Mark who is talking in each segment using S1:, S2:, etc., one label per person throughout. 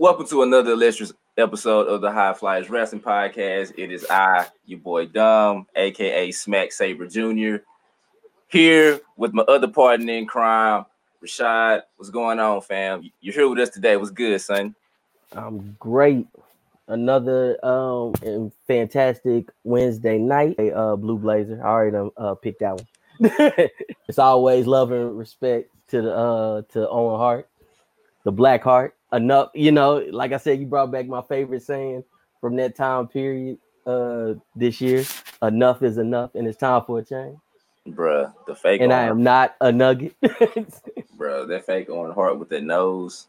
S1: Welcome to another illustrious episode of the High Flyers Wrestling Podcast. It is I, your boy Dom, aka Smack Saber Jr., here with my other partner in crime, Rashad. What's going on, fam? You're here with us today. What's good, son?
S2: I'm great. Another um fantastic Wednesday night. A uh, Blue Blazer. I already uh, picked that one. it's always love and respect to the uh to Owen Hart, the Black Heart enough, you know, like I said, you brought back my favorite saying from that time period uh this year. Enough is enough, and it's time for a change.
S1: Bruh, the fake
S2: And I am not a nugget.
S1: Bruh, that fake Owen Hart with that nose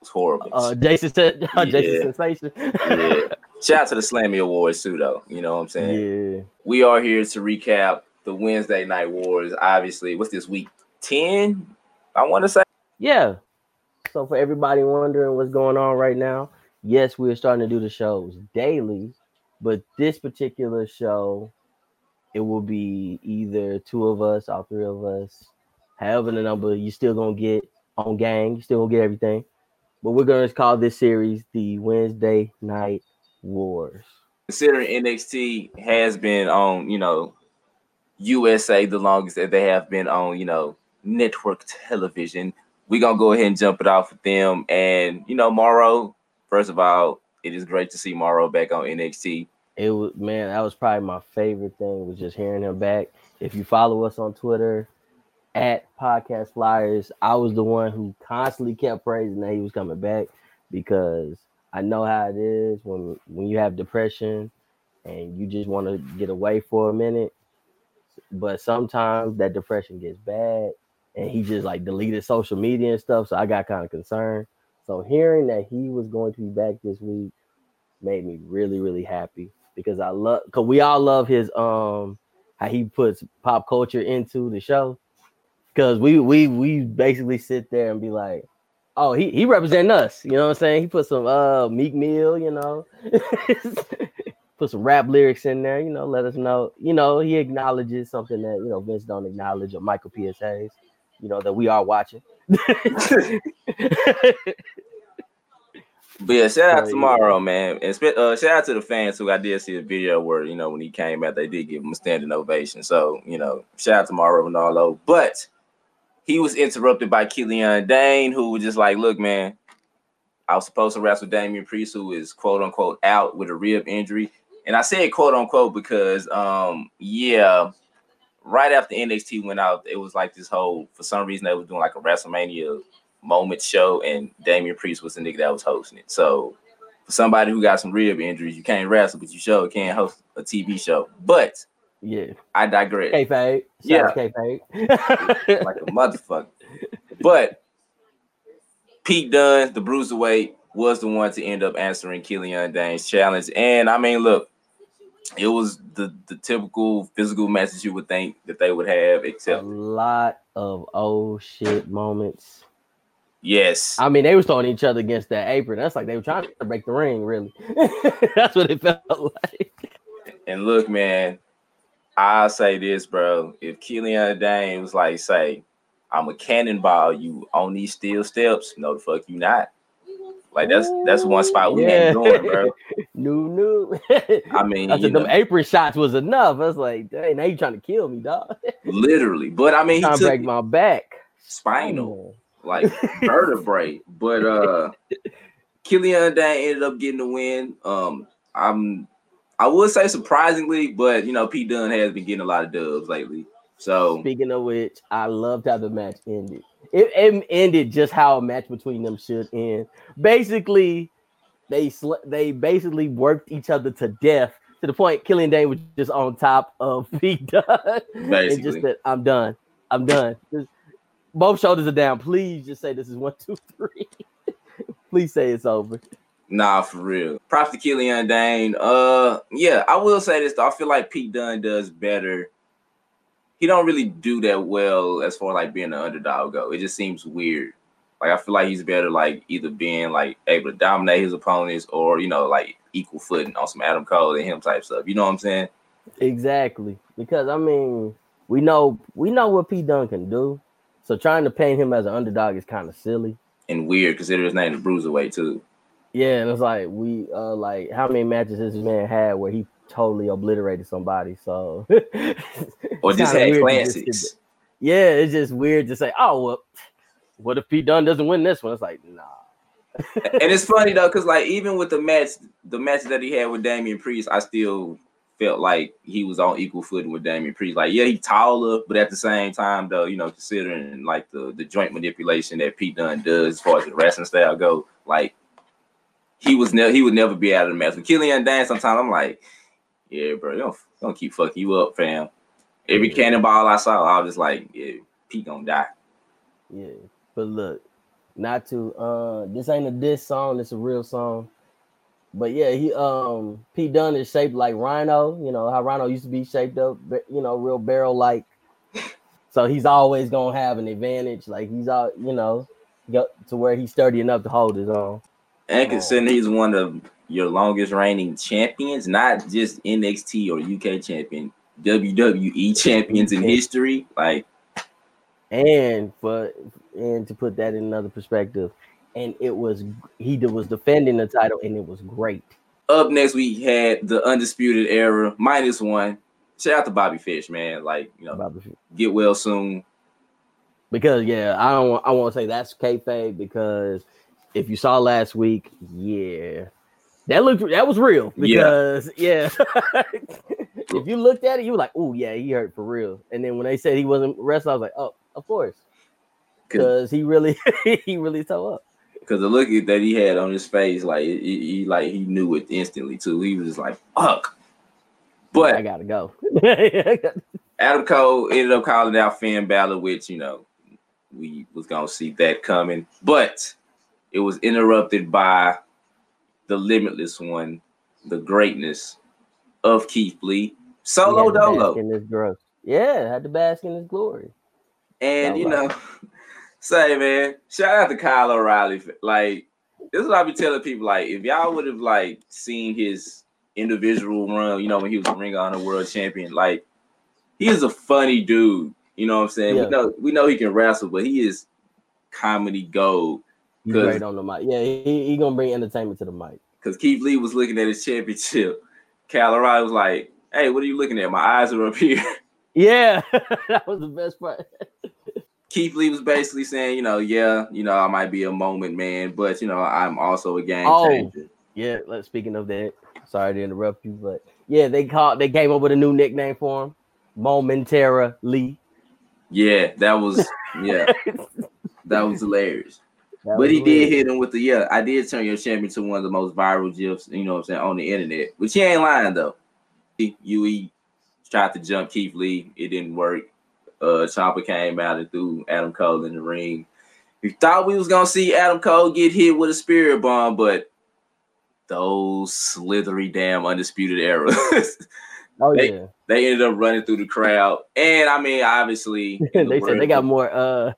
S1: was horrible.
S2: uh Jason said
S1: Yeah.
S2: Jason Sensation.
S1: yeah. Shout out to the Slammy Awards too, though. You know what I'm saying?
S2: yeah.
S1: We are here to recap the Wednesday Night Wars. Obviously, what's this week? 10? I want to say.
S2: Yeah. So for everybody wondering what's going on right now, yes, we're starting to do the shows daily, but this particular show, it will be either two of us, all three of us, however the number you still gonna get on gang, you still gonna get everything. But we're gonna call this series the Wednesday Night Wars.
S1: considering NXT has been on, you know, USA the longest that they have been on, you know, network television, we're gonna go ahead and jump it off with them. And you know, Mauro, first of all, it is great to see Mauro back on NXT.
S2: It was man, that was probably my favorite thing was just hearing him back. If you follow us on Twitter at Podcast Flyers, I was the one who constantly kept praising that he was coming back because I know how it is when when you have depression and you just want to get away for a minute. But sometimes that depression gets bad and he just like deleted social media and stuff. So I got kind of concerned. So hearing that he was going to be back this week made me really, really happy because I love because we all love his um how he puts pop culture into the show. Cause we we we basically sit there and be like, oh, he he representing us, you know what I'm saying? He put some uh Meek Mill, you know, put some rap lyrics in there, you know, let us know, you know, he acknowledges something that you know Vince don't acknowledge or Michael P.S. Hayes, you know, that we are watching.
S1: But yeah, shout out
S2: So,
S1: to
S2: yeah.
S1: Man. And uh, shout out to the fans who I did see a video where, you know, when he came out, they did give him a standing ovation. So, you know, shout out to and all But he was interrupted by Killian Dain, who was just like, look, man, I was supposed to wrestle Damian Priest, who is quote unquote out with a rib injury. And I said quote unquote because um, yeah, right after NXT went out, it was like this whole for some reason they were doing like a WrestleMania moment show, and Damian Priest was the nigga that was hosting it. So for somebody who got some rib injuries, you can't wrestle, but you sure can't host a TV show. But
S2: yeah.
S1: I digress.
S2: Kayfabe.
S1: Yeah.
S2: Kayfabe.
S1: like a motherfucker. But Pete Dunne, the bruiserweight, was the one to end up answering Killian Dain's challenge. And I mean, look, it was the the typical physical message you would think that they would have, except a
S2: lot of oh shit moments.
S1: yes,
S2: I mean, they were throwing each other against that apron. That's like they were trying to break the ring, really. That's what it felt like.
S1: And look, man, I'll say this, bro. If Killian Dain was like, say, I'm a cannonball you on these steel steps, no the fuck you not. Like that's that's one spot we ain't going, bro.
S2: New, new.
S1: I mean,
S2: I said them
S1: know,
S2: apron shots was enough. I was like, dang, now you trying to kill me, dog.
S1: literally. But I mean, he
S2: trying
S1: took
S2: break my back.
S1: spinal, like vertebrae. But uh Killian Dain ended up getting the win. Um, I'm I would say surprisingly, but you know, Pete Dunne has been getting a lot of dubs lately. So
S2: Speaking of which, I loved how the match ended. It, it ended just how a match between them should end. Basically, they sl- they basically worked each other to death to the point Killian Dain was just on top of Pete Dunne and just that "I'm done. I'm done." Just- both shoulders are down. Please just say this is one, two, three. Please say it's over.
S1: Nah, for real. Props to Killian Dain. Uh, yeah, I will say this though. I feel like Pete Dunne does better. He don't really do that well as far like being an underdog go. It just seems weird. Like I feel like he's better like either being like able to dominate his opponents or you know like equal footing on some Adam Cole and him type stuff. You know what I'm saying?
S2: Exactly. Because I mean, we know we know what Pete Dunne can do. So trying to paint him as an underdog is kind of silly.
S1: And weird consider his name the Bruiserweight too.
S2: Yeah, and it's like we uh like how many matches this man had where he totally obliterated somebody. So
S1: or just had classics.
S2: Just, yeah, it's just weird to say, oh well, what if Pete Dunne doesn't win this one? It's like, nah.
S1: and it's funny though, because like even with the match, the match that he had with Damian Priest, I still felt like he was on equal footing with Damian Priest. Like, yeah, he taller, but at the same time, though, you know, considering like the the joint manipulation that Pete Dunne does as far as the wrestling style go, like he was never he would never be out of the match. With Killian Dain, sometimes I'm like, yeah, bro, don't don't keep fucking you up, fam. Every cannonball I saw, I was just like, yeah, Pete gonna die.
S2: Yeah, but look, not to uh, this ain't a diss song. It's a real song. But yeah, he um Pete Dunne is shaped like Rhino. You know how Rhino used to be shaped up, you know, real barrel like. So he's always gonna have an advantage. Like he's all you know, to where he's sturdy enough to hold his own.
S1: And considering he's one of your longest reigning champions, not just NXT or UK champion, WWE champions in history, like.
S2: And for and to put that in another perspective, and it was he was defending the title, and it was great.
S1: Up next, we had the undisputed era minus one. Shout out to Bobby Fish, man. Like you know, get well soon.
S2: Because yeah, I don't. I want to say that's kayfabe because if you saw last week, yeah, that looked that was real. Because yeah, yeah. if you looked at it, you were like, oh yeah, he hurt for real. And then when they said he wasn't wrestling, I was like, oh, of course, because he really he really tore up
S1: because the look that he had on his face, like he, he, like he knew it instantly too. He was like, "Fuck!" But
S2: I gotta go.
S1: Adam Cole ended up calling out Finn Balor, which you know we was gonna see that coming, but it was interrupted by the limitless one, the greatness of Keith Lee, solo dolo.
S2: In this growth, yeah, had to bask in his glory.
S1: And you know, say, man, shout out to Kyle O'Reilly. Like, this is what I be telling people. Like, if y'all would have like seen his individual run, you know, when he was a Ring Honor World Champion, like he is a funny dude. You know what I'm saying? Yeah. We know we know he can wrestle, but he is comedy gold.
S2: Great on the mic. Yeah, he, he gonna bring entertainment to the mic.
S1: Because Keith Lee was looking at his championship. O'Reilly was like, "Hey, what are you looking at? My eyes are up here."
S2: Yeah, that was the best part.
S1: Keith Lee was basically saying, you know, yeah, you know, I might be a moment man, but you know, I'm also a game oh, changer.
S2: Yeah, let's speaking of that. Sorry to interrupt you, but yeah, they called they came up with a new nickname for him, Momentarily.
S1: Yeah, that was yeah, that was hilarious. That but he did hit him with the yeah. I did turn your champion to one of the most viral gifs, you know what I'm saying, on the internet. But he ain't lying though. UE tried to jump Keith Lee, it didn't work uh Ciampa came out and threw Adam Cole in the ring. We thought we was gonna see Adam Cole get hit with a spirit bomb, but those slithery damn undisputed era.
S2: oh they, yeah.
S1: They ended up running through the crowd. And I mean, obviously
S2: they the said they got more uh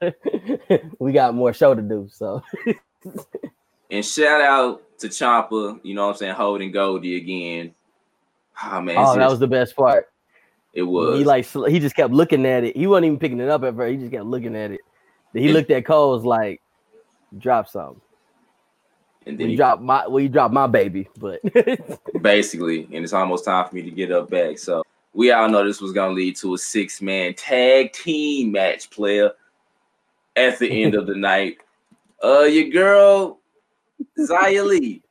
S2: we got more show to do. So
S1: and shout out to Ciampa, you know what I'm saying, holding Goldie again. Oh man.
S2: Oh, that was the best part.
S1: It was.
S2: He like he just kept looking at it. He wasn't even picking it up at first. He just kept looking at it. Then he looked at Cole's like, drop something. And then he dropped my well, you dropped my baby, but
S1: basically, and it's almost time for me to get up back. So we all know this was gonna lead to a six-man tag team match player at the end of the night. Uh your girl Li.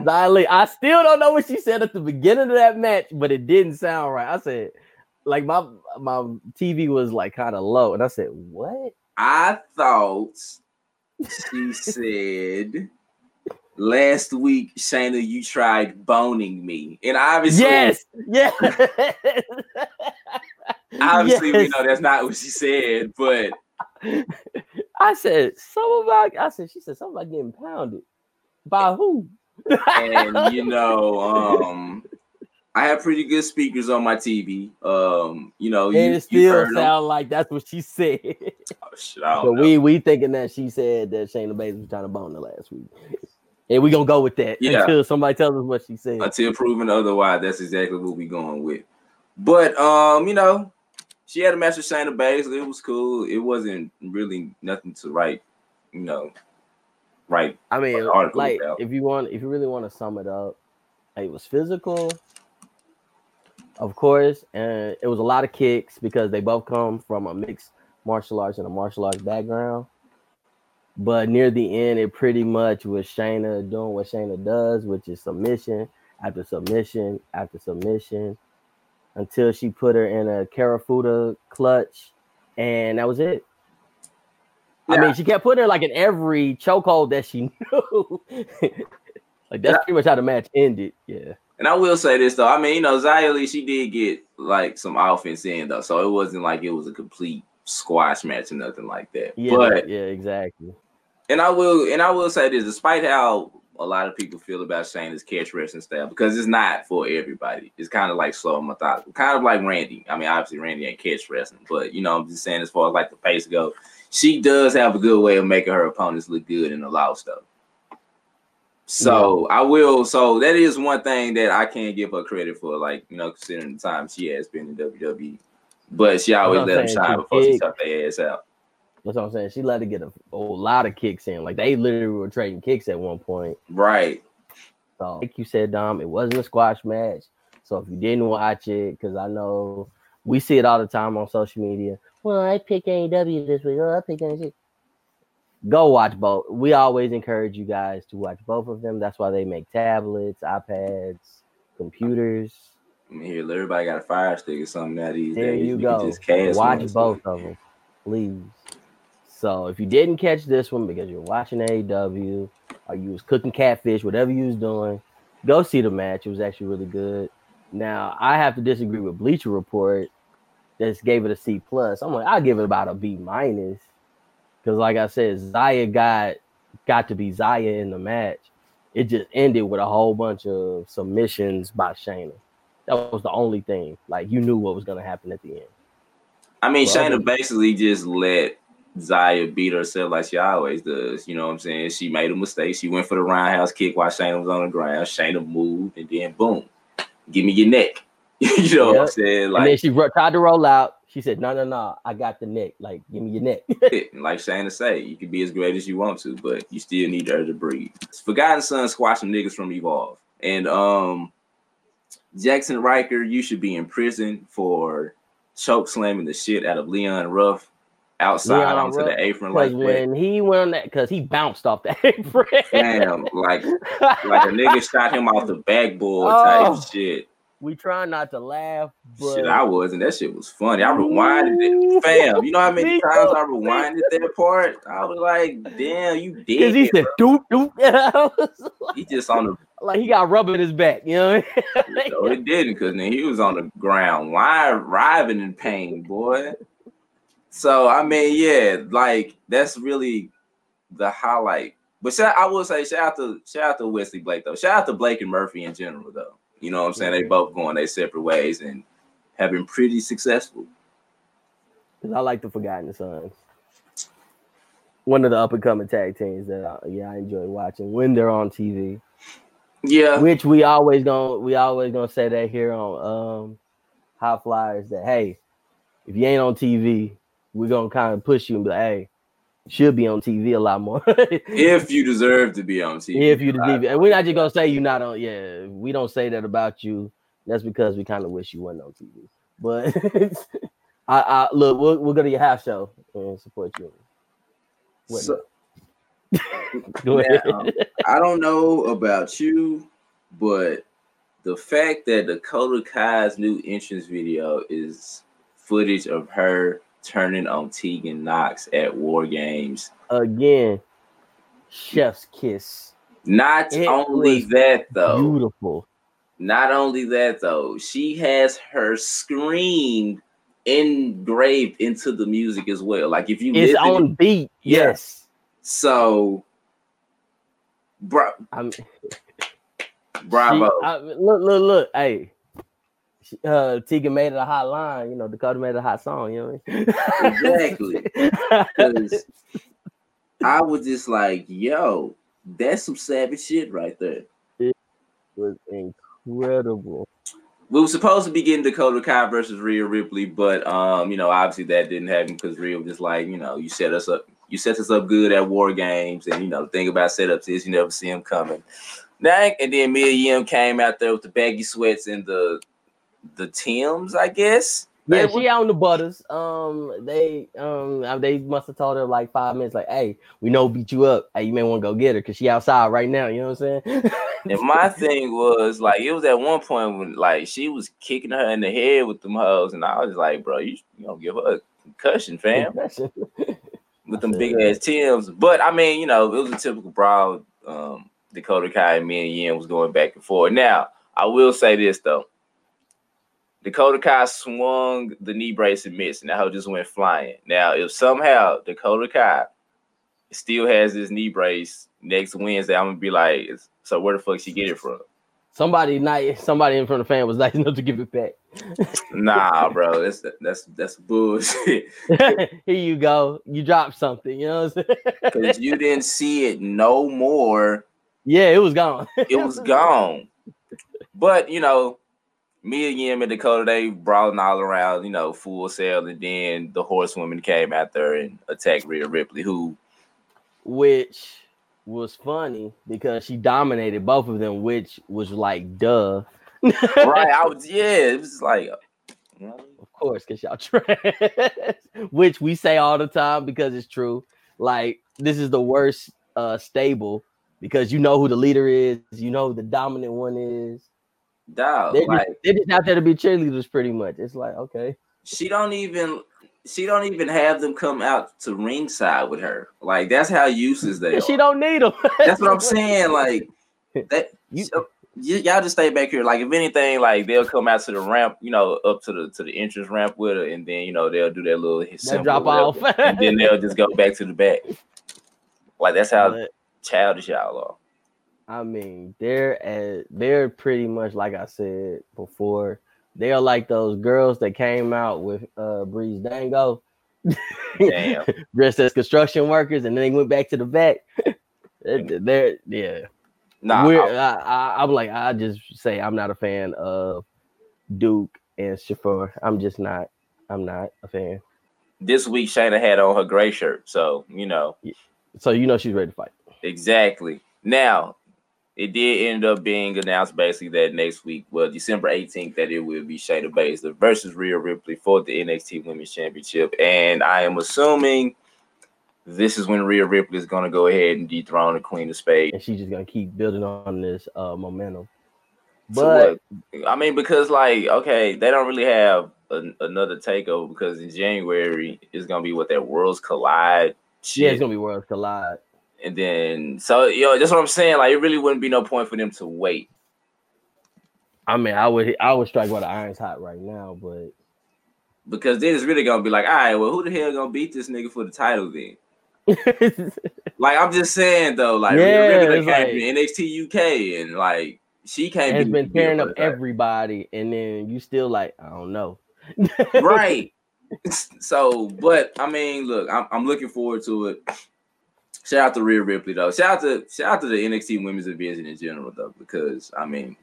S1: Now
S2: Li, I still don't know what she said at the beginning of that match, but it didn't sound right. I said, like my my TV was like kind of low, and I said, "What?"
S1: I thought she said last week, Shayna, you tried boning me, and obviously,
S2: yes, yes.
S1: obviously, yes. we know that's not what she said, but
S2: I said something about. I said she said something about getting pounded by who?
S1: and you know, um, I have pretty good speakers on my TV. Um, you know,
S2: and
S1: you,
S2: it still sound like that's what she said. Oh, shit, but know. we we thinking that she said that Shayna Baszler was trying to bone her last week. And we're gonna go with that yeah. until somebody tells us what she said.
S1: Until proven otherwise, that's exactly what we're going with. But um, you know, she had a match with Shayna Baszler. It was cool. It wasn't really nothing to write, you know, right.
S2: I mean,
S1: An
S2: like
S1: about.
S2: if you want, if you really want to sum it up, it was physical, of course, and it was a lot of kicks because they both come from a mixed martial arts and a martial arts background. But near the end, it pretty much was Shayna doing what Shayna does, which is submission after submission after submission, until she put her in a Kirifuda clutch, and that was it. I mean, she kept putting her like in every chokehold that she knew. like that's
S1: Yeah.
S2: pretty much how the match ended. Yeah.
S1: And I will say this though. I mean, you know, Li, she did get like some offense in though, so it wasn't like it was a complete squash match or nothing like that.
S2: Yeah.
S1: But
S2: yeah, exactly.
S1: And I will and I will say this, despite how a lot of people feel about Shayna's catch wrestling style, because it's not for everybody. It's kind of like slow and methodical, kind of like Randy. I mean, obviously Randy ain't catch wrestling, but you know, I'm just saying as far as like the pace go, she does have a good way of making her opponents look good in the loud stuff. So I will. So that is one thing that I can't give her credit for. Like you know, considering the time she has been in WWE, but she always let them shine before she took their ass out.
S2: That's what I'm saying. She let her get a, a lot of kicks in. Like they literally were trading kicks at one point.
S1: Right.
S2: So, like you said, Dom, it wasn't a squash match. So if you didn't watch it, because I know we see it all the time on social media. Well, I pick AEW this week. Oh, I pick NXT. Go watch both. We always encourage you guys to watch both of them. That's why they make tablets, iPads, computers.
S1: I mean, here, everybody got a fire stick or something now these
S2: There
S1: days.
S2: you
S1: can
S2: go.
S1: just cast
S2: Watch both of them, please. So if you didn't catch this one because you're watching AEW or you was cooking catfish, whatever you was doing, go see the match. It was actually really good. Now I have to disagree with Bleacher Report. Just gave it a C plus. I'm like, I'll give it about a B minus. Because like I said, Xia got got to be Xia in the match. It just ended with a whole bunch of submissions by Shayna. That was the only thing. Like you knew what was gonna happen at the end.
S1: I mean,
S2: Well,
S1: Shayna basically just let Xia beat herself like she always does. You know what I'm saying? She made a mistake. She went for the roundhouse kick while Shayna was on the ground. Shayna moved, and then boom, give me your neck. you know what I'm
S2: Yep.
S1: saying?
S2: and then
S1: Like,
S2: she tried to roll out. She said, "No, no, no, I got the neck. Like, give me your neck."
S1: like Shayna say, you can be as great as you want to, but you still need her to breathe. Forgotten Son squash some niggas from Evolve, and um, Jaxson Ryker, you should be in prison for choke slamming the shit out of Leon Ruff outside
S2: Leon
S1: onto the apron like that.
S2: when he went on that, because he bounced off that apron.
S1: Damn, like like a nigga shot him off the backboard
S2: Oh.
S1: type shit.
S2: we try not to laugh, but
S1: Shit, I wasn't. That shit was funny. I rewinded it, fam. You know how many times. I rewinded that part? I was like, damn, you did."
S2: because he said, "Doop doop," was
S1: He just on the
S2: like he got rubber in his back. You know, what I mean?
S1: no, it didn't because then he was on the ground, why writhing in pain, boy. So I mean, yeah, like that's really the highlight. But shout, I will say, shout out to shout out to Wesley Blake though. Shout out to Blake and Murphy in general though. You know what I'm saying? They both going their separate ways and have been pretty successful.
S2: Cause I like the Forgotten Sons. One of the up and coming tag teams that I, yeah I enjoy watching when they're on TV.
S1: Yeah,
S2: which we always gonna we always gonna say that here on um high flyers that hey if you ain't on tv we're gonna kind of push you and be like hey should be on tv a lot more
S1: if you deserve to be on TV.
S2: if you TV. and we're not just gonna say you're not on yeah we don't say that about you that's because we kind of wish you weren't on tv but I, I look we'll, we'll go to your half show and support you
S1: So-
S2: Go ahead.
S1: Now, I don't know about you, but the fact that Dakota Kai's new entrance video is footage of her turning on Tegan Nox at War Games.
S2: again chef's kiss
S1: Not
S2: It
S1: only that though,
S2: beautiful
S1: not only that though, she has her scream engraved into the music as well. Like if you
S2: it's
S1: listen,
S2: on beat
S1: Yeah.
S2: yes
S1: so bra-
S2: I'm
S1: bravo.
S2: She, I, look, look, look. Hey, uh, Tegan made it a hot line. You know, Dakota made it a hot song. You know I mean?
S1: Exactly. I was just like, yo, that's some savage shit right there.
S2: It was incredible.
S1: We were supposed to be getting Dakota Kai versus Rhea Ripley, but um, you know, obviously that didn't happen because Rhea was just like, you know, you set us up you set us up good at war games, and you know the thing about setups is you never see them coming. Now and then Mia Yim came out there with the baggy sweats and the the Tims, I guess.
S2: Yeah, she out in the butters. Um, they um they must have told her like five minutes, like, "Hey, we know beat you up. Hey, you may want to go get her because she outside right now." You know what I'm saying?
S1: and my thing was like, it was at one point when like she was kicking her in the head with them hoes, and I was like, "Bro, you you don't give her a concussion, fam." Concussion. with them big ass Tims. But I mean, you know, it was a typical brawl. Um, Dakota Kai and Mia Yim was going back and forth. Now, I will say this though. Dakota Kai swung the knee brace and missed, and that hoe just went flying. Now, if somehow Dakota Kai still has this knee brace next Wednesday, I'm gonna be like, so where the fuck she get it from?
S2: Somebody nice, somebody in front of the fan was nice enough to give it back.
S1: nah, bro, that's that's that's bullshit.
S2: Here you go. You dropped something, you know
S1: Because you didn't see it no more.
S2: Yeah, it was gone.
S1: it was gone. But you know, Mia Yim and Dakota, they brawling all around, you know, full sail, and then the horsewoman came out there and attacked Rhea Ripley, who
S2: which was funny because she dominated both of them, which was like duh.
S1: right. I was yeah, it was like
S2: of course, because y'all trash, which we say all the time because it's true. Like, this is the worst uh stable because you know who the leader is, you know who the dominant one is.
S1: Dog,
S2: they're,
S1: like,
S2: just, they're just out there to be cheerleaders, pretty much. It's like okay.
S1: She don't even she don't even have them come out to ringside with her. Like that's how useless they are.
S2: She don't need them.
S1: that's what I'm saying. Like that. You, so, y- y'all just stay back here. Like if anything, like they'll come out to the ramp, you know, up to the to the entrance ramp with her, and then you know they'll do their little
S2: that drop off,
S1: and then they'll just go back to the back. Like that's how childish y'all are.
S2: I mean, they're at, they're pretty much like I said before. They are like those girls that came out with uh Breezango,
S1: Damn.
S2: dressed as construction workers, and then they went back to the back. they're yeah.
S1: Nah,
S2: We're, I, I, I'm like I just say I'm not a fan of Duke and Shafir. I'm just not. I'm not a fan.
S1: This week Shayna had on her gray shirt, so you know.
S2: So you know she's ready to fight.
S1: Exactly. Now, it did end up being announced basically that next week, well, December 18th, that it will be Shayna Baszler versus Rhea Ripley for the NXT Women's Championship. And I am assuming this is when Rhea Ripley is going to go ahead and dethrone the Queen of Spades.
S2: And she's just going to keep building on this uh, momentum. But
S1: so I mean, because like, okay, they don't really have another takeover because in January it's going to be what that Worlds Collide.
S2: Shit. Yeah, it's going to be Worlds Collide.
S1: And then, so yo, that's what I'm saying. Like, it really wouldn't be no point for them to wait.
S2: I mean, I would, I would strike while the iron's hot right now, but
S1: because then it's really gonna be like, all right, well, who the hell gonna beat this nigga for the title then? like, I'm just saying though, like,
S2: yeah,
S1: like, NXT UK, and like, she can't.
S2: Has been tearing up everybody, and then you still like, I don't know,
S1: right? So, but I mean, look, I'm, I'm looking forward to it. Shout out to Rhea Ripley though. Shout out to shout out to the NXT Women's Division in general though, because I mean,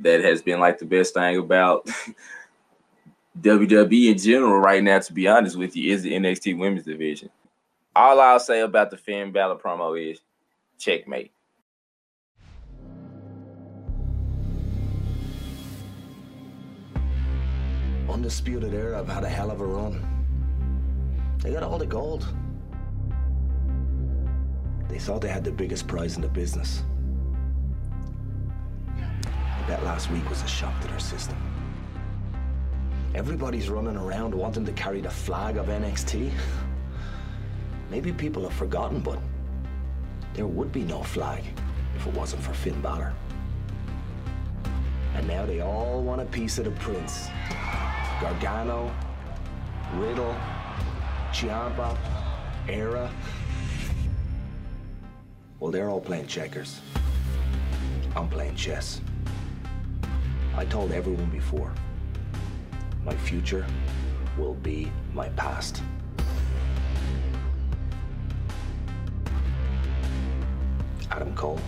S1: that has been like the best thing about WWE in general right now. To be honest with you, is the NXT Women's Division. All I'll say about the Finn Balor promo is checkmate.
S3: Undisputed Era have had a hell of a run. They got all the gold. They thought they had the biggest prize in the business. That last week was a shock to their system. Everybody's running around wanting to carry the flag of NXT. Maybe people have forgotten, but there would be no flag if it wasn't for Finn Balor. And now they all want a piece of the prince. Gargano, Riddle, Ciampa, Era. Well, they're all playing checkers. I'm playing chess. I told everyone before, my future will be my past. Adam Cole,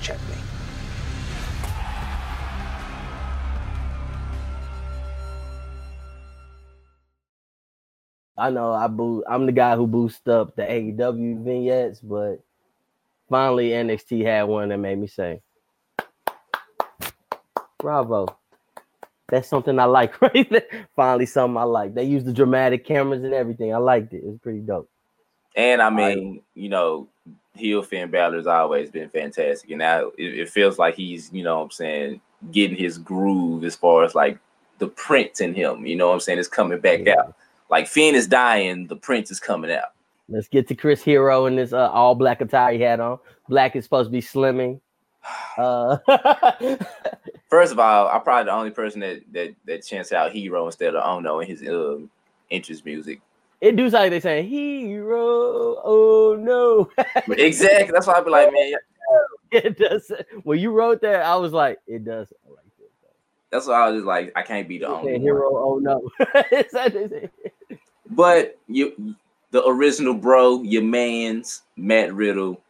S3: check me.
S2: I know I boo. I'm the guy who boosts up the AEW vignettes, but finally NXT had one that made me say, "Bravo." That's something I like right there. Finally, something I like. They use the dramatic cameras and everything. I liked it. It was pretty dope.
S1: And I mean, you know, heel Finn Balor's always been fantastic, and now it, it, feels like he's, you know, what I'm saying, getting his groove as far as like the prince in him. You know, what I'm saying, it's coming back yeah. out. Like Finn is dying, the prince is coming out.
S2: Let's get to Chris Hero in this uh, all black attire he had on. Black is supposed to be slimming. Uh,
S1: First of all, I'm probably the only person that that that chants out Hero instead of Ohno in his interest music.
S2: It do sound like they saying Hero. Oh no!
S1: exactly. That's why I be like, man.
S2: It does. When you wrote that, I was like, it does. Like
S1: That's why I was just like, I can't be the only
S2: hero. Oh no!
S1: But you, the original bro, your man's Matt Riddle,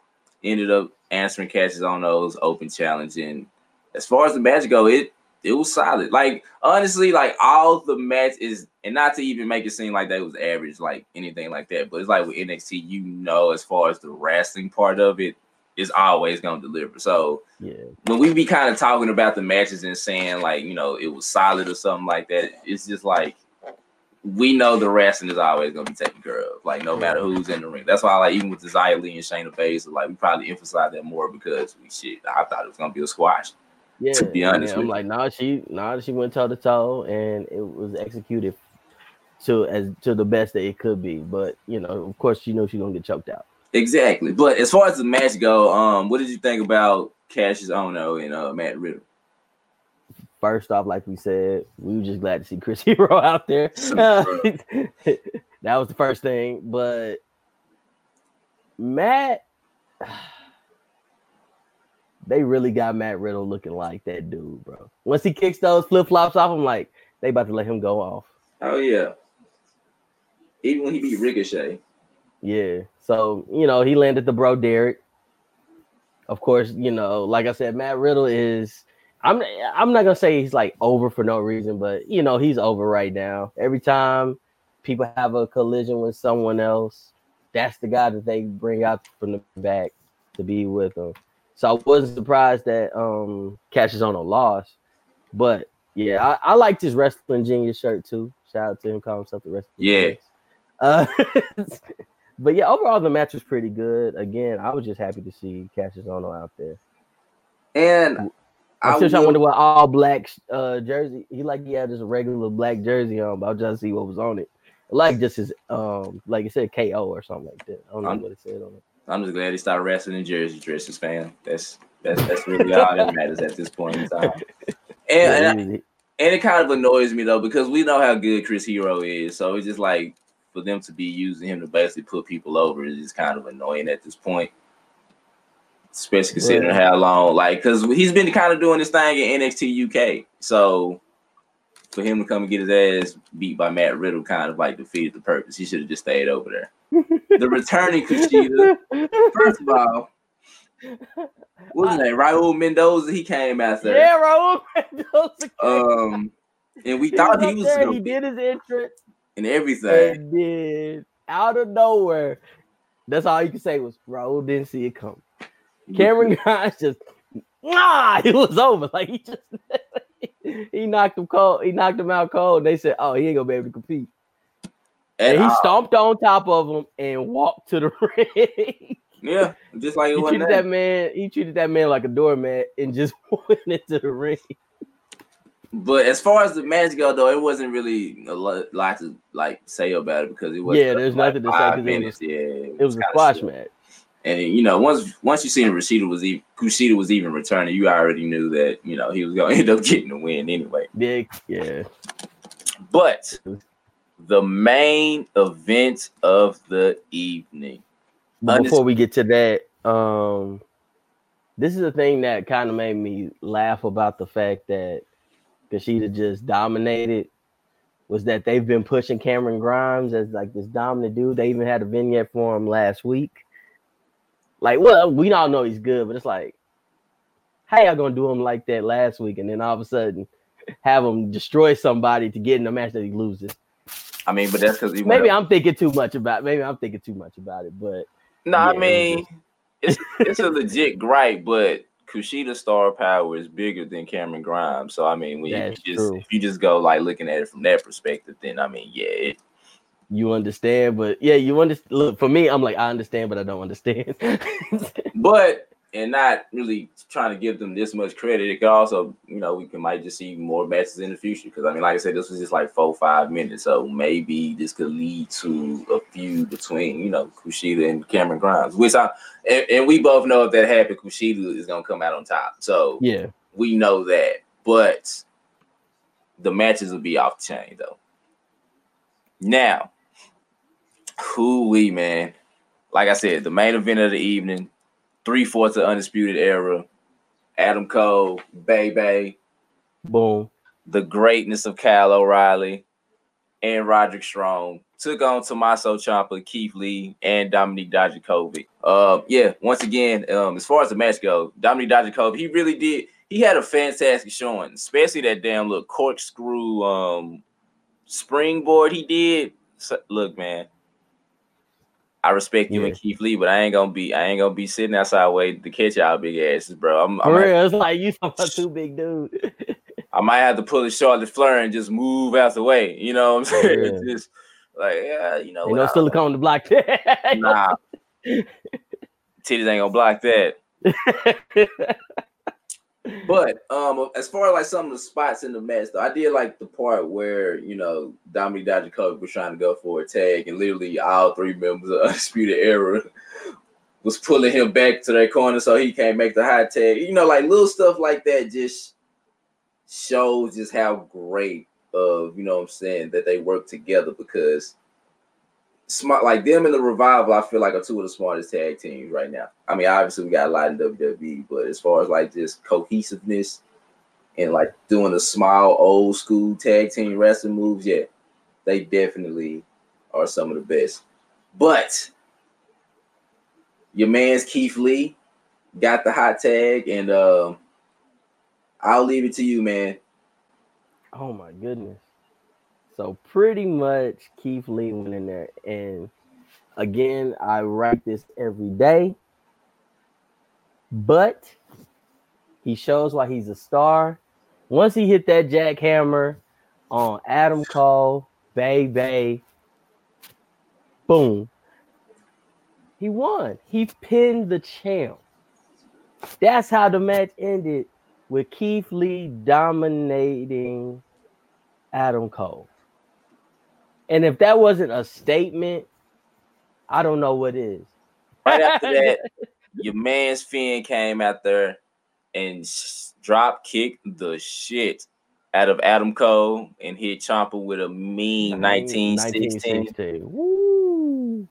S1: ended up answering catches on those open challenge and as far as the match go, it it was solid. Like honestly, like all the match is, and not to even make it seem like that was average, like anything like that. But it's like with NXT, you know, as far as the wrestling part of it, is always gonna deliver. So
S2: yeah,
S1: when we be kind of talking about the matches and saying like you know it was solid or something like that, it's just like we know the wrestling is always gonna be taken care of, like no matter who's in the ring. That's why like even with Xia Li and Shayna Baszler, like we probably emphasize that more because we shit. I thought it was gonna be a squash.
S2: Yeah, to be honest, I'm like, nah, she, nah, she went toe to toe, and it was executed to as to the best that it could be. But you know, of course, you know she's gonna get choked out.
S1: Exactly. But as far as the match go, um, what did you think about Cassius Ohno and uh, Matt Riddle?
S2: First off, like we said, we were just glad to see Chris Hero out there. that was the first thing, but Matt they really got Matt Riddle looking like that dude, bro. Once he kicks those flip flops off, I'm like, they about to let him go off.
S1: Oh yeah. Even when he beat Ricochet.
S2: Yeah. So you know he landed the bro Derek. Of course, you know, like I said, Matt Riddle is. I'm I'm not gonna say he's like over for no reason, but you know he's over right now. Every time people have a collision with someone else, that's the guy that they bring out from the back to be with them. So I wasn't surprised that um catches on a loss. But yeah, I, I liked his wrestling genius shirt too. Shout out to him call himself the wrestling.
S1: Yeah.
S2: Uh, but yeah, overall the match was pretty good. Again, I was just happy to see Cassius Ohno out there.
S1: And
S2: I'm still trying to wonder what all black uh jersey. He like he had just a regular black jersey on, but I was just see what was on it. Like just his um like it said KO or something like that. I don't know I'm, what it said on it.
S1: I'm just glad he started wrestling in Jersey dresses, fam. That's that's that's really all that matters at this point in time. And and, I, and, it kind of annoys me though because we know how good Chris Hero is, so it's just like for them to be using him to basically put people over is just kind of annoying at this point. Especially considering yeah. how long, like, because he's been kind of doing this thing in NXT UK, so for him to come and get his ass beat by Matt Riddle kind of like defeated the purpose. He should have just stayed over there the returning Kushida. First of all, his name? Raul Mendoza. He came after.
S2: Yeah, Raul Mendoza.
S1: Um, and we he thought he was.
S2: There. He did his entrance
S1: and everything.
S2: And did out of nowhere. That's all you can say was Raul didn't see it come. Cameron Grimes just nah, it was over. Like he just he knocked him cold. He knocked him out cold. They said, "Oh, he ain't gonna be able to compete." And, and he uh, stomped on top of him and walked to the ring.
S1: Yeah, just like
S2: he treated that man. He treated that man like a doormat and just went into the ring.
S1: But as far as the match go, though, it wasn't really a lot, lot to like say about it because it was
S2: yeah. There's like nothing to say because it was, yeah, it, it was, a squash match.
S1: And you know, once once you seen Rashida was even Kushida was even returning, you already knew that you know he was going to end up getting the win anyway.
S2: Big, yeah.
S1: But the main event of the evening.
S2: Before we get to that, um, this is the thing that kind of made me laugh about the fact that Kushida just dominated. Was that they've been pushing Cameron Grimes as like this dominant dude? They even had a vignette for him last week. Like, well, we all know he's good, but it's like, how y'all gonna do him like that last week, and then all of a sudden have him destroy somebody to get in a match that he loses?
S1: I mean, but that's because
S2: maybe I'm thinking too much about. Maybe I'm thinking too much about it. But
S1: no, yeah, I mean, it's it's a legit gripe, but Kushida star power is bigger than Cameron Grimes. So I mean, when you just if you just go like looking at it from that perspective, then I mean, yeah, it,
S2: you understand, but yeah, you understand. Look, for me, I'm like, I understand, but I don't understand.
S1: but and not really trying to give them this much credit. It could also, you know, we can might just see more matches in the future. Because I mean, like I said, this was just like four, five minutes. So maybe this could lead to a feud between, you know, Kushida and Cameron Grimes. Which I and, and we both know if that happens, Kushida is gonna come out on top. So
S2: yeah,
S1: we know that. But the matches will be off the chain though. Now, who we man, like I said, the main event of the evening, three fourths of undisputed era, Adam Cole, Bay Bay,
S2: boom,
S1: the greatness of Kyle O'Reilly, and Roderick Strong took on Tommaso Ciampa, Keith Lee, and Dominik Dijakovic. Uh, yeah, once again, um, as far as the match goes, Dominik Dijakovic, he really did. He had a fantastic showing, especially that damn little corkscrew um springboard he did. So, look, man, I respect you yeah. and Keith Lee, but I ain't gonna be I ain't gonna be sitting outside waiting to catch y'all big asses, bro. I'm,
S2: For real, it's like you talking about two big dude.
S1: I might have to pull a Charlotte Flair and just move out the way. You know what I'm saying? Yeah. just like yeah, you know.
S2: Ain't no silicone to block that.
S1: nah. Titties ain't gonna block that. But um, as far as like some of the spots in the match, though, I did like the part where you know Dominik Dijakovic was trying to go for a tag, and literally all three members of Undisputed Era was pulling him back to their corner so he can't make the high tag. You know, like little stuff like that just shows just how great of you know I'm saying that they work together because smart like them and the revival, I feel like are two of the smartest tag teams right now. I mean, obviously we got a lot in WWE, but as far as like just cohesiveness and like doing the small old school tag team wrestling moves, yeah, they definitely are some of the best. But your man's Keith Lee got the hot tag, and uh, I'll leave it to you, man.
S2: Oh my goodness. So pretty much Keith Lee went in there. And again, I write this every day. But he shows why he's a star. Once he hit that jackhammer on Adam Cole, Bay Bay, boom. He won. He pinned the champ. That's how the match ended with Keith Lee dominating Adam Cole. And if that wasn't a statement, I don't know what is.
S1: Right after that, your man's Finn came out there and drop kicked the shit out of Adam Cole and hit Ciampa with a mean 1916. 1916.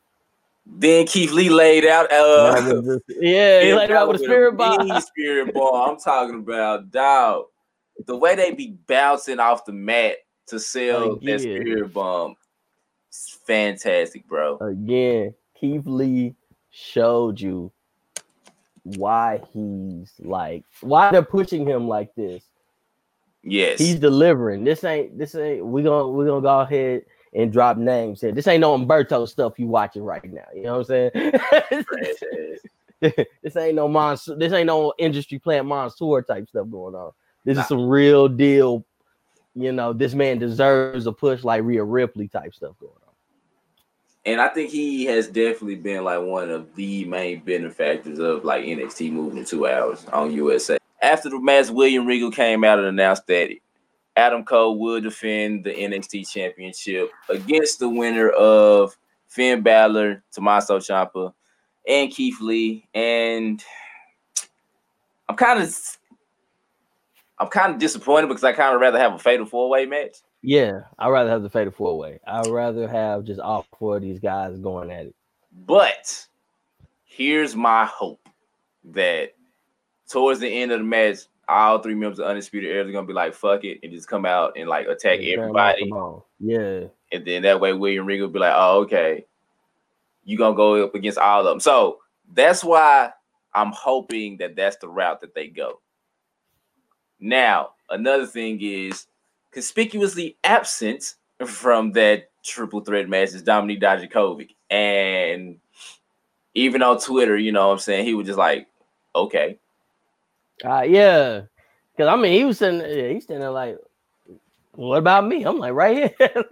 S1: Then Keith Lee laid out. Uh,
S2: yeah, he laid out with a spirit ball.
S1: Spirit ball. I'm talking about dog. The way they be bouncing off the mat to sell like, that spirit bomb fantastic, bro.
S2: Again, Keith Lee showed you why he's like why they're pushing him like this.
S1: Yes,
S2: he's delivering. This ain't this ain't we gonna we gonna go ahead and drop names here. This ain't no Humberto stuff you watching right now. You know what I'm saying? this ain't no monster. This ain't no industry plant monster type stuff going on. This nah. is some real deal. You know, this man deserves a push like Rhea Ripley type stuff going on
S1: and I think he has definitely been like one of the main benefactors of like NXT moving two hours on USA. After the match, William Regal came out and announced that Adam Cole would defend the NXT Championship against the winner of Finn Balor, Tommaso Ciampa, and Keith Lee. And I'm kind of I'm kind of disappointed because I kind of rather have a fatal four way match.
S2: Yeah, I'd rather have the fatal four way. I'd rather have just all four of these guys going at it.
S1: But here's my hope that towards the end of the match, all three members of Undisputed Era are gonna be like, fuck it, and just come out and like attack yeah, everybody.
S2: Yeah.
S1: And then that way William Regal will be like, oh, okay, you gonna go up against all of them. So that's why I'm hoping that that's the route that they go. Now, another thing is conspicuously absent from that triple threat match is Dominik Dijakovic. And even on Twitter, you know what I'm saying, he was just like, okay.
S2: Uh, yeah. Cause I mean he was sitting yeah, he's standing there like, what about me? I'm like right here.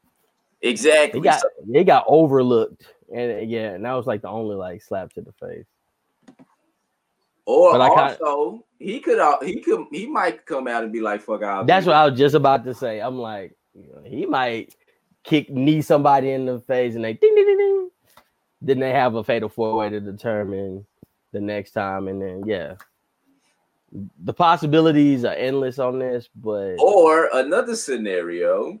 S1: exactly.
S2: He got he got overlooked. And yeah, and that was like the only like slap to the face.
S1: Or but also, he could he could he might come out and be like, "Fuck out."
S2: That's what I was just about to say. I'm like, you know, he might kick knee somebody in the face and they ding ding ding ding. Then they have a fatal four way to determine the next time, and then yeah, the possibilities are endless on this. But
S1: or another scenario,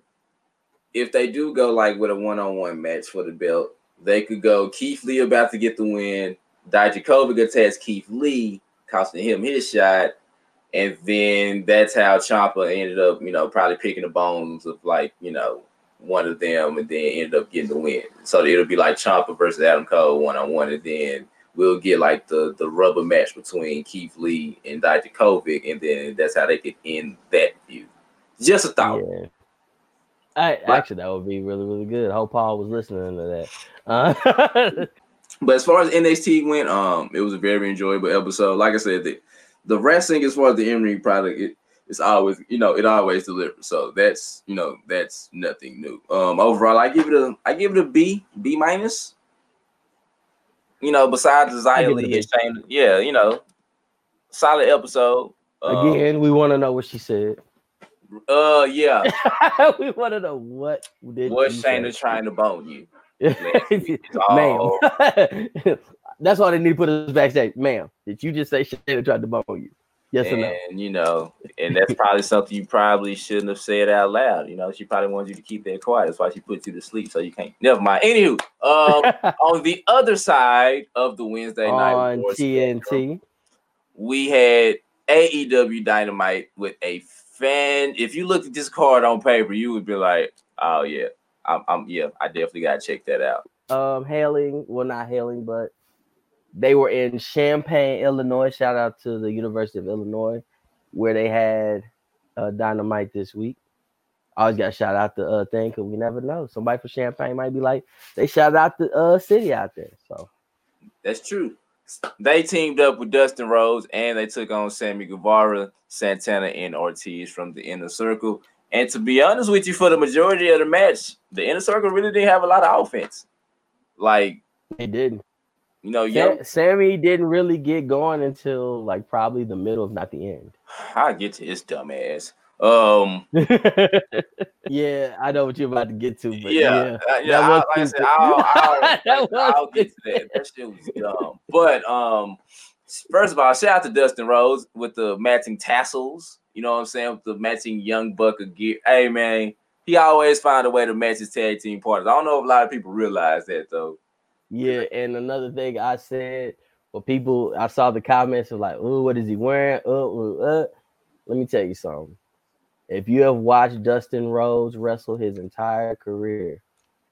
S1: if they do go like with a one on one match for the belt, they could go Keith Lee about to get the win. Dijakovic attacks Keith Lee, costing him his shot. And then that's how Ciampa ended up, you know, probably picking the bones of like, you know, one of them and then ended up getting the win. So it'll be like Ciampa versus Adam Cole one on one, and then we'll get like the the rubber match between Keith Lee and Dijakovic, and then that's how they could end that feud. Just a thought. Yeah.
S2: I, actually, that would be really, really good. I hope Paul was listening to that. Uh,
S1: but as far as NXT went, um, it was a very enjoyable episode. Like I said, the, the wrestling as far as the in product, it, it's always, you know, it always delivers. So that's, you know, that's nothing new. Um, overall, I give it a, I give it a B, B minus. You know, besides the Xia Li and Shane, yeah, you know, solid episode.
S2: Um, Again, we want to know what she said.
S1: Uh, yeah.
S2: we want to know what
S1: did what Shayna trying to bone you.
S2: ma'am. That's why they need to put us backstage. Ma'am, did you just say Shayna tried to bone you? Yes
S1: and,
S2: or no?
S1: And you know, and that's probably something you probably shouldn't have said out loud. You know, she probably wanted you to keep that quiet. That's why she put you to sleep so you can't. Never mind. Anywho, um, on the other side of the Wednesday night
S2: on TNT,
S1: we had AEW Dynamite with a fan. If you looked at this card on paper, you would be like, "Oh yeah, I'm, I'm yeah, I definitely gotta check that out."
S2: Um, hailing, well, not hailing, but they were in Champaign, Illinois. Shout out to the University of Illinois, where they had uh, Dynamite this week. I always got shout out the uh, thing because we never know. Somebody from Champaign might be like, they shout out the uh, city out there. So
S1: that's true. They teamed up with Dustin Rhodes and they took on Sammy Guevara, Santana, and Ortiz from the inner circle. And to be honest with you, for the majority of the match, the inner circle really didn't have a lot of offense. Like
S2: they didn't.
S1: You know, young,
S2: Sammy didn't really get going until like probably the middle, if not the end.
S1: I get to his dumb ass. Um,
S2: yeah, I know what you're about to get to, but
S1: yeah, yeah, uh, yeah I, like I said, I'll, I'll, I'll get to that. That shit was dumb. But um, first of all, shout out to Dustin Rhodes with the matching tassels. You know what I'm saying? With the matching young buck gear. Hey man, he always find a way to match his tag team partners. I don't know if a lot of people realize that though.
S2: Yeah, and another thing I said, well, people, I saw the comments of like, oh, what is he wearing? Uh, uh, uh. Let me tell you something. If you have watched Dustin Rhodes wrestle his entire career,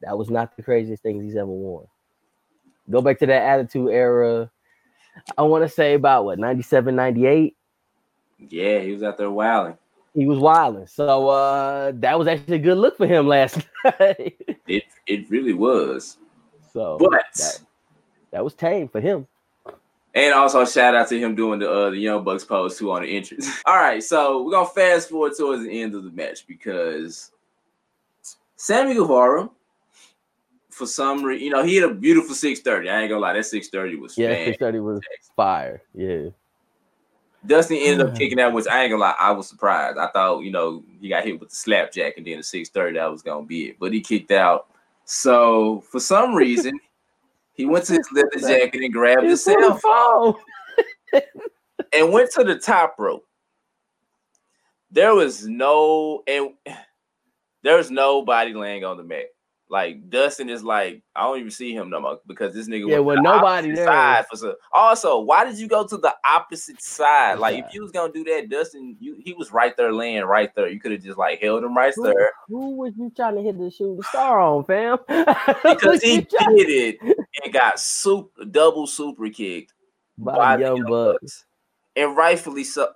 S2: that was not the craziest things he's ever worn. Go back to that attitude era. I want to say about what 97, 98.
S1: Yeah, he was out there wilding.
S2: He was wilding. So uh that was actually a good look for him last night.
S1: it it really was.
S2: So but that, that was tame for him.
S1: And also shout out to him doing the uh, the Young Bucks pose too on the entrance. All right, so we're gonna fast forward towards the end of the match because Sammy Guevara, for some reason, you know, he had a beautiful 630. I ain't gonna lie, that 630 was
S2: yeah, 630 was fire. Yeah.
S1: Dustin ended up kicking out, which I ain't gonna lie, I was surprised. I thought, you know, he got hit with the slapjack and then the 630, that was gonna be it. But he kicked out. So for some reason, he went to his leather jacket and grabbed his cell phone and went to the top rope. There was no and there was nobody laying on the mat. Like Dustin is like, I don't even see him no more because this nigga
S2: yeah, well, nobody there.
S1: Side for some. Also, why did you go to the opposite side? Like, if you was gonna do that, Dustin, you he was right there laying right there. You could have just like held him right
S2: who,
S1: there.
S2: Who was you trying to hit the shooting star on, fam?
S1: because he did it and got super double super kicked
S2: by, by the young bucks. bucks.
S1: and rightfully so.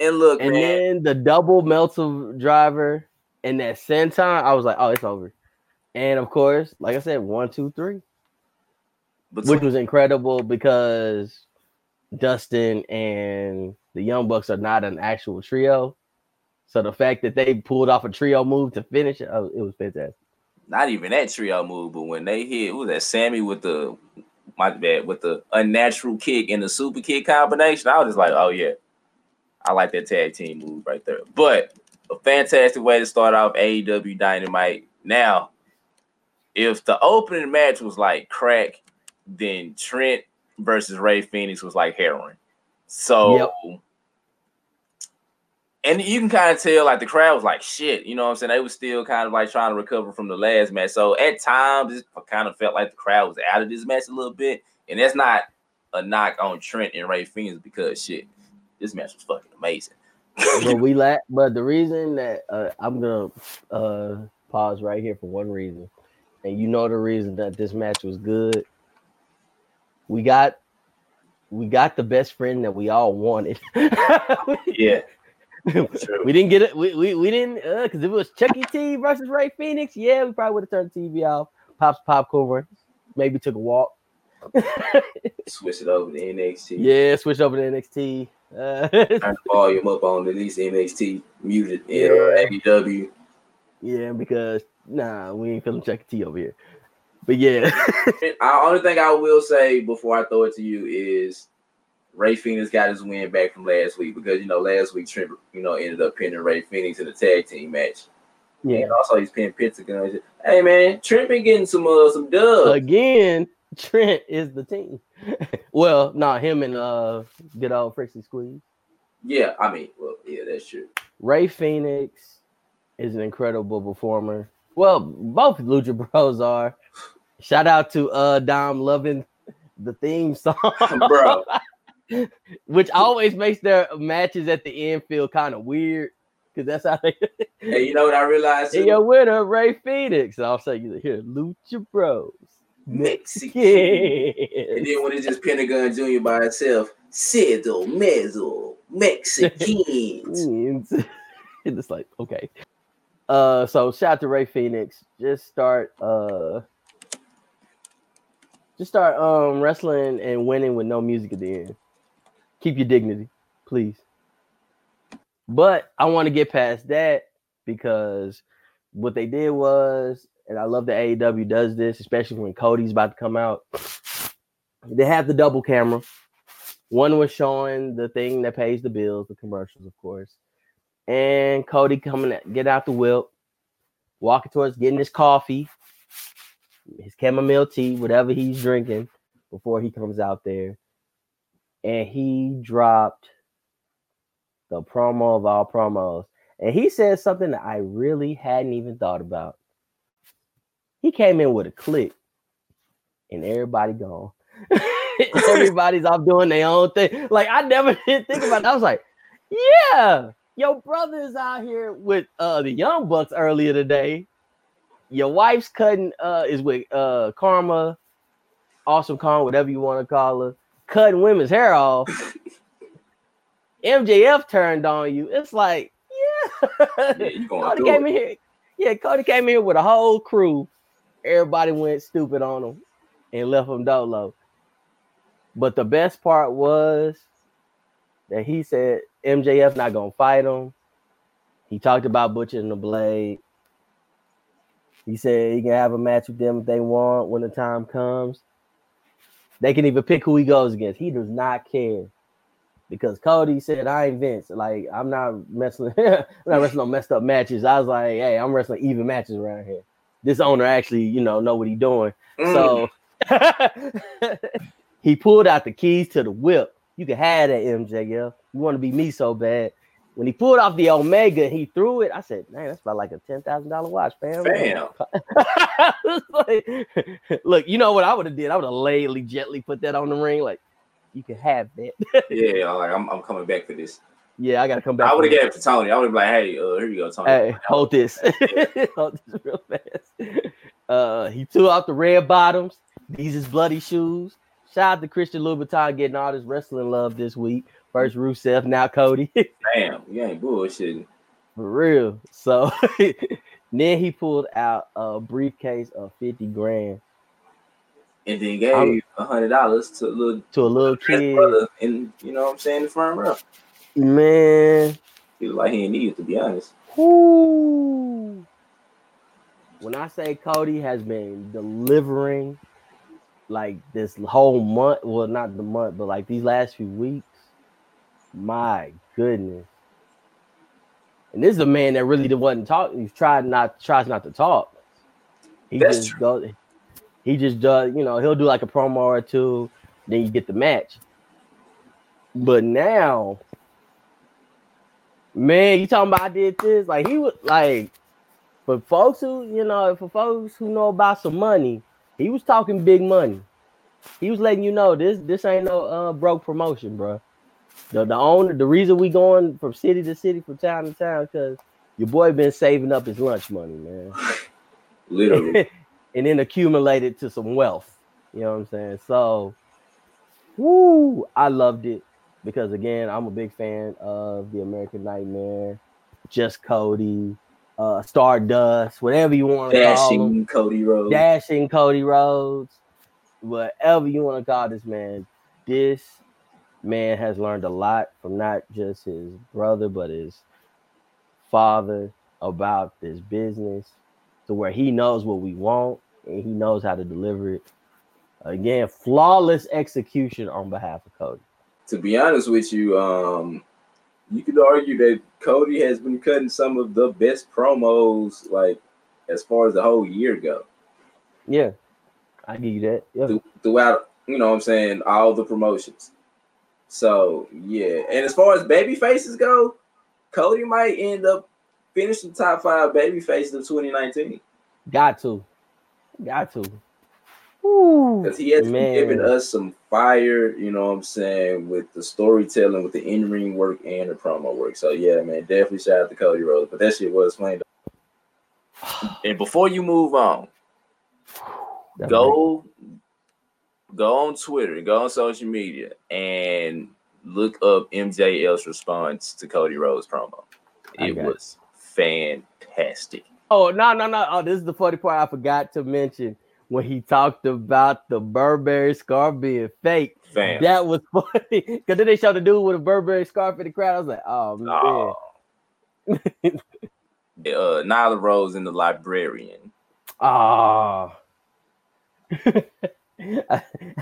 S1: And look,
S2: and
S1: man,
S2: then the double Meltzer driver and that senton, I was like, oh, it's over. And of course, like I said, one, two, three,
S1: But
S2: which was incredible because Dustin and the Young Bucks are not an actual trio. So the fact that they pulled off a trio move to finish it, oh, it was fantastic.
S1: not even that trio move, but when they hit, who was that Sammy with the my bad with the unnatural kick and the super kick combination, I was just like, oh yeah, I like that tag team move right there. But a fantastic way to start off AEW Dynamite. Now, if the opening match was like crack, then Trent versus Rey Fenix was like heroin. So and you can kind of tell like the crowd was like shit, you know what I'm saying? They was still kind of like trying to recover from the last match. So at times it kind of felt like the crowd was out of this match a little bit. And that's not a knock on Trent and Rey Fenix because shit, this match was fucking amazing.
S2: but we la- but the reason that uh, I'm gonna uh pause right here for one reason, and you know the reason that this match was good. We got we got the best friend that we all wanted.
S1: yeah.
S2: we didn't get it. We, we, we didn't uh because if it was Chucky T versus Rey Fenix, yeah, we probably would have turned the TV off, pops popcorn, maybe took a walk.
S1: Switch it over to NXT.
S2: Yeah, switch over to NXT. Uh,
S1: Turn the volume up on at least NXT muted uh,
S2: Yeah.
S1: AEW.
S2: yeah, because nah, we ain't feeling Chucky T over here. But yeah,
S1: The only thing I will say before I throw it to you is Rey Fenix got his win back from last week because you know last week Trent you know ended up pinning Rey Fenix in a tag team match.
S2: yeah.
S1: And also he's pinning Pentagon. Hey man, Trent been getting some uh, some dubs.
S2: Again, Trent is the team. well, nah, him and uh good old Frixie Squeeze.
S1: yeah, I mean, well, yeah, that's true.
S2: Rey Fenix is an incredible performer. Well, both Lucha Bros are. Shout out to uh Dom loving the theme song,
S1: Bro.
S2: which always makes their matches at the end feel kind of weird because that's how they.
S1: Hey, you know what I realized? Too?
S2: your winner, Rey Fenix. And I'll say you here, Lucha Bros.
S1: Mexican. And then when it's just Pentagon Jr. by itself, Cero Miedo, Mexicans.
S2: it's just like okay. Uh, so shout out to Rey Fenix. Just start uh, just start um wrestling and winning with no music at the end. Keep your dignity, please. But I want to get past that because what they did was, and I love that AEW does this, especially when Cody's about to come out. They have the double camera. One was showing the thing that pays the bills, the commercials, of course. And Cody coming at, get out the whip, walking towards getting his coffee, his chamomile tea, whatever he's drinking before he comes out there. And he dropped the promo of all promos. And he said something that I really hadn't even thought about. He came in with a clique, and everybody gone. Everybody's off doing their own thing. Like I never did think about it. I was like, yeah, your brother is out here with uh the young bucks earlier today. Your wife's cutting uh is with uh Kharma, awesome Kharma, whatever you want to call her, cutting women's hair off. MJF turned on you. It's like, yeah.
S1: Yeah,
S2: Cody came
S1: it.
S2: in here. Yeah, Cody came in here with a whole crew. Everybody went stupid on him and left him dolo. But the best part was that he said MJF not gonna fight him. He talked about Butcher and the Blade. He said he can have a match with them if they want when the time comes. They can even pick who he goes against. He does not care because Cody said, "I ain't Vince. Like I'm not messing. I'm not wrestling no messed up matches." I was like, "Hey, I'm wrestling even matches around here." This owner actually, you know, know what he's doing.
S1: Mm.
S2: So he pulled out the keys to the whip. You can have that MJF. You want to be me so bad. When he pulled off the Omega, he threw it. I said, "Man, that's about like a ten thousand dollar watch, fam." It's like, look, you know what I would have did? I would have lately gently put that on the ring. Like, you can have that.
S1: Yeah, like I'm, I'm coming back for this.
S2: yeah, I gotta come back.
S1: I would have gave it to Tony. I would have been like, hey, uh, here you go, Tony.
S2: Hey, hold this. hold this real fast. Uh, he threw out the red bottoms. These is bloody shoes. Shout out to Christian Louboutin getting all this wrestling love this week. First Rusev, now Cody.
S1: Damn, you ain't bullshitting.
S2: For real. So Then he pulled out a briefcase of 50 grand
S1: and then gave a hundred dollars to a little
S2: to a little kid.
S1: brother, and you know what I'm saying, the firm row.
S2: Man,
S1: He was like he didn't need it to be honest.
S2: whoo. When I say Cody has been delivering like this whole month, well, not the month, but like these last few weeks, my goodness. And this is a man that really wasn't talking. He's tried not tries not to talk. He
S1: That's
S2: just
S1: true.
S2: goes. He just does. You know, he'll do like a promo or two. Then you get the match. But now, man, you talking about I did this? Like he was like for folks who you know, for folks who know about some money, he was talking big money. He was letting you know this this ain't no uh broke promotion, bro. The the owner, the reason we going from city to city, from town to town, because your boy been saving up his lunch money, man,
S1: Literally.
S2: and then accumulated to some wealth. You know what I'm saying? So, woo, I loved it because again, I'm a big fan of the American Nightmare, Just Cody, uh, Stardust, whatever you want to call him.
S1: Dashing Cody Rhodes.
S2: Dashing Cody Rhodes, whatever you want to call this man. This man has learned a lot from not just his brother, but his father about this business to where he knows what we want and he knows how to deliver it. Again, flawless execution on behalf of Cody.
S1: to be honest with you, um, you could argue that Cody has been cutting some of the best promos, like as far as the whole year go,
S2: Yeah, I give you that. Yeah.
S1: th- throughout. You know, what I'm saying all the promotions. So yeah, and as far as baby faces go, Cody might end up finishing top five baby faces of 2019
S2: Got to. Got to. Ooh,
S1: because he has been
S2: man.
S1: giving us some fire. You know, what I'm saying with the storytelling, with the in ring work, and the promo work. So yeah, man, definitely shout out to Cody Rhodes. But that shit was funny. And before you move on,
S2: That's
S1: go go on Twitter, go on social media, and look up MJL's response to Cody Rhodes promo. It
S2: got it.
S1: was fantastic.
S2: Oh no no no! Oh, this is the funny part I forgot to mention when he talked about the Burberry scarf being fake. That was funny because then they showed the dude with a Burberry scarf in the crowd. I was like, oh man,
S1: Oh. uh, Nyla Rose and the librarian.
S2: ah,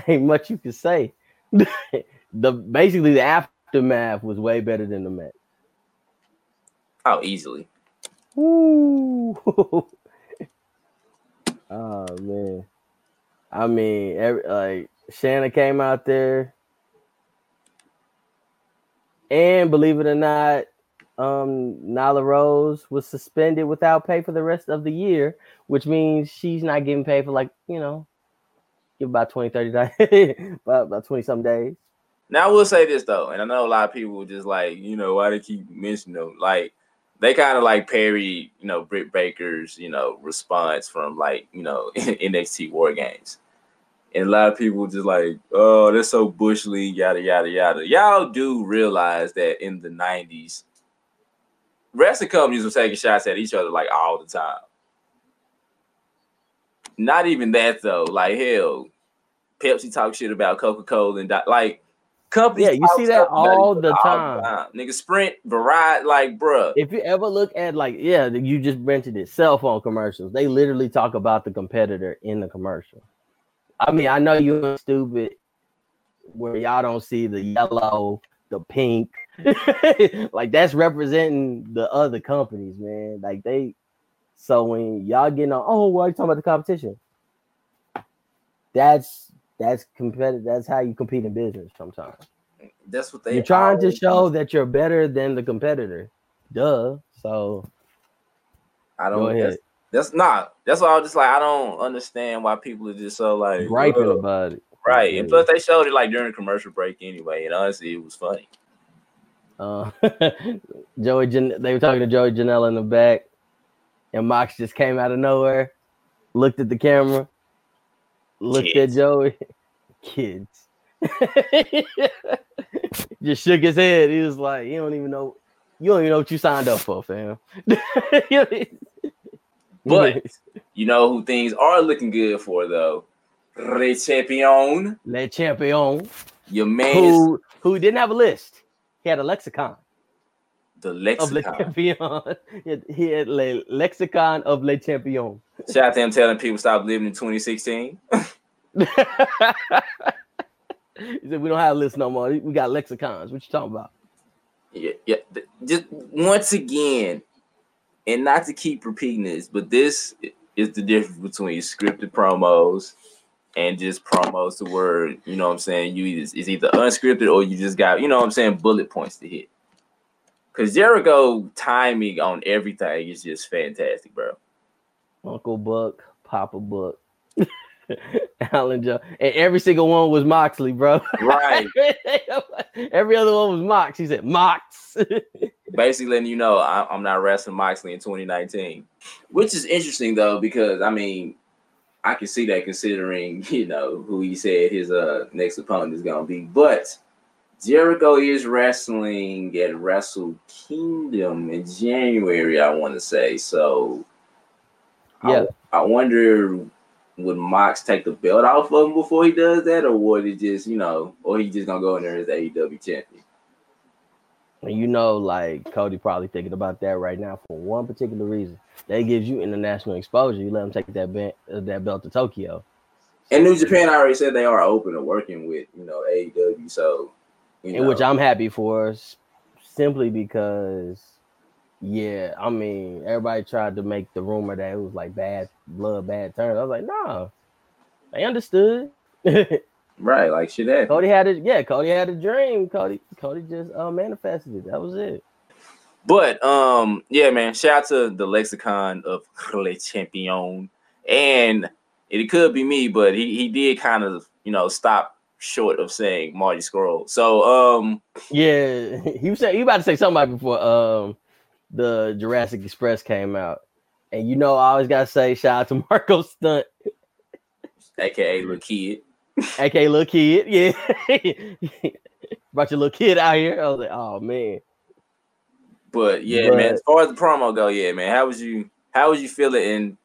S2: ain't much you can say. the basically the aftermath was way better than the match.
S1: Oh, easily.
S2: Ooh. Oh man. I mean, every, like Shanna came out there, and believe it or not, um, Nyla Rose was suspended without pay for the rest of the year, which means she's not getting paid for like you know, give about 20, 30 days, about, about 20 some days.
S1: Now I will say this though, and I know a lot of people just like, you know, why they keep mentioning them? Like they kind of like parry, you know, Britt Baker's, you know, response from like, you know, NXT War Games. And a lot of people just like, oh, that's so bush league, yada yada yada. Y'all do realize that in the '90s, wrestling companies were taking shots at each other like all the time. Not even that though. Like hell, Pepsi talk shit about Coca Cola and like companies.
S2: Yeah, you see that all the time.
S1: Nigga, Sprint, Verizon, like bruh.
S2: If you ever look at like, yeah, you just mentioned it, cell phone commercials. They literally talk about the competitor in the commercial. I mean, I know you're stupid where y'all don't see the yellow, the pink. like that's representing the other companies, man. Like they so when y'all getting on, oh, why are you talking about the competition? That's that's competitive. That's how you compete in business sometimes.
S1: That's what they.
S2: You're trying to show that you're better than the competitor. Duh. So
S1: I don't.
S2: ahead.
S1: That's, that's not. That's why I was just like, I don't understand why people are just so like
S2: griping
S1: "Ugh."
S2: about it.
S1: Right,
S2: Yeah.
S1: and plus they showed it like during commercial break anyway, and honestly, it was funny.
S2: Uh, Joey, Jan- they were talking to Joey Janela in the back, and Mox just came out of nowhere, looked at the camera, looked
S1: Kids.
S2: at Joey, kids, just shook his head. He was like, "You don't even know, you don't even know what you signed up for, fam."
S1: But you know who things are looking good for though? Le Champion.
S2: Le Champion.
S1: Your man
S2: who, who didn't have a list. He had a lexicon.
S1: The lexicon. Of Le
S2: Champion. he had, Le Lexicon of Le Champion.
S1: Shout out to him telling people stop living in 2016. he
S2: said we don't have lists no more. We got lexicons. What you talking about?
S1: Yeah, yeah. Just once again, and not to keep repeating this, but this is the difference between scripted promos and just promos to where you know what I'm saying you either it's either unscripted or you just got you know what I'm saying bullet points to hit. Cause Jericho timing on everything is just fantastic, bro.
S2: Uncle Buck, Papa Buck. Alan Joe, and every single one was Moxley, bro.
S1: Right.
S2: every other one was Mox. He said Mox.
S1: Basically, letting you know I, am not wrestling Moxley in 2019, which is interesting though because I mean, I can see that considering you know who he said his uh next opponent is gonna be, but. Jericho is wrestling at Wrestle Kingdom in January, I want to say. So,
S2: yeah,
S1: I, I wonder would Mox take the belt off of him before he does that, or would it just, you know, or he just gonna go in there as AEW champion?
S2: And you know, like Cody probably thinking about that right now for one particular reason. That gives you international exposure. You let him take that belt, uh, that belt to Tokyo.
S1: And New Japan I already said they are open to working with, you know, AEW. So,
S2: you know. which I'm happy for, simply because yeah, I mean, everybody tried to make the rumor that it was like bad blood, bad turn. I was like, nah, they understood.
S1: right, like shit. That
S2: Cody had it. Yeah, Cody had a dream. Cody, Cody just uh, manifested it. That was it.
S1: But um, yeah, man. Shout out to the lexicon of Le Champion, and it could be me, but he he did kind of you know stop short of saying Marty Scurll. So um,
S2: yeah, he was saying he about to say something before um the Jurassic Express came out. And you know, I always gotta say, shout out to Marco Stunt,
S1: aka little kid,
S2: aka little kid. Yeah, brought your little kid out here. I was like, oh man.
S1: But yeah, but, man. As far as the promo go, yeah, man. How was you? How was you feeling? And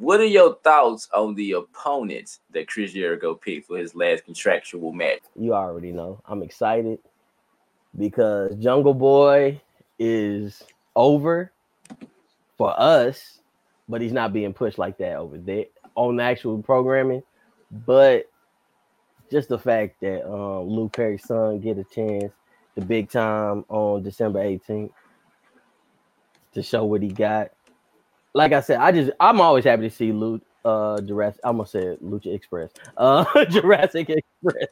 S1: what are your thoughts on the opponents that Chris Jericho picked for his last contractual match?
S2: You already know. I'm excited because Jungle Boy is over for us, but he's not being pushed like that over there on the actual programming. But just the fact that um, Luke Perry's son get a chance the big time on December 18th to show what he got. Like I said, I just I'm always happy to see Luke uh Jurassic. I almost said Lucha Express. Uh Jurassic Express.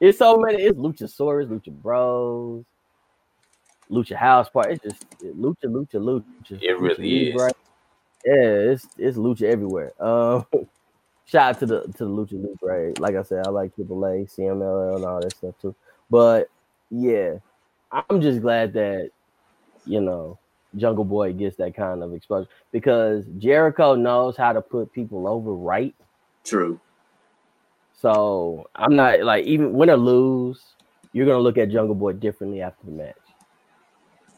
S2: it's so many, it's Luchasaurus, Lucha Bros, Lucha House Party. It's just Lucha, Lucha, Lucha.
S1: It really is. Right?
S2: Yeah, it's it's Lucha everywhere. Um, shout out to the to the Lucha Loop, right? Like I said, I like Triple A, CMLL, and all that stuff too. But yeah, I'm just glad that you know Jungle Boy gets that kind of exposure because Jericho knows how to put people over right.
S1: True.
S2: So I'm not like even win or lose, you're gonna look at Jungle Boy differently after the match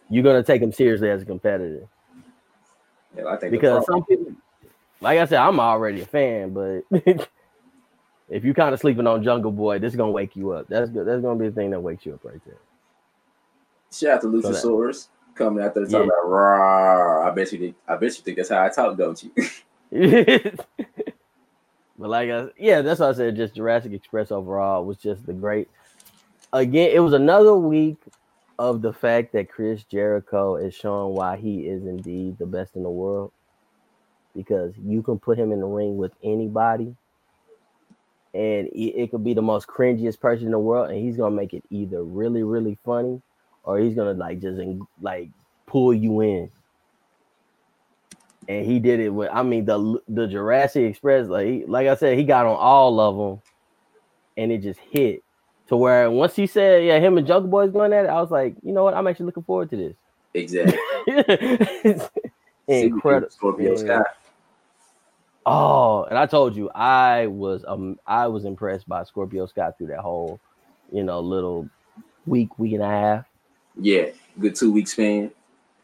S2: you're gonna take him seriously as a competitor.
S1: Yeah, I think
S2: because some people, like I said, I'm already a fan, but if you kind of sleeping on Jungle Boy, this is gonna wake you up. That's good. That's gonna be the thing that wakes you up right there.
S1: Shout out to Luchasaurus so coming after the talk yeah. about raw. I bet you think I bet you think that's how I talk, don't you?
S2: but like I, yeah, that's why I said just Jurassic Express overall was just the great. Again, it was another week of the fact that Chris Jericho is showing why he is indeed the best in the world. Because you can put him in the ring with anybody, and it, it could be the most cringiest person in the world, and he's gonna make it either really, really funny, or he's gonna like just like pull you in. And he did it with, I mean, the the Jurassic Express, like he, like I said, he got on all of them, and it just hit to where once he said, yeah, him and Jungle Boy's going at it, I was like, you know what? I'm actually looking forward to this.
S1: Exactly.
S2: incredible. Scorpio yeah. Sky. Oh, and I told you I was um I was impressed by Scorpio Sky through that whole, you know, little week, week and a half.
S1: Yeah, good two week span.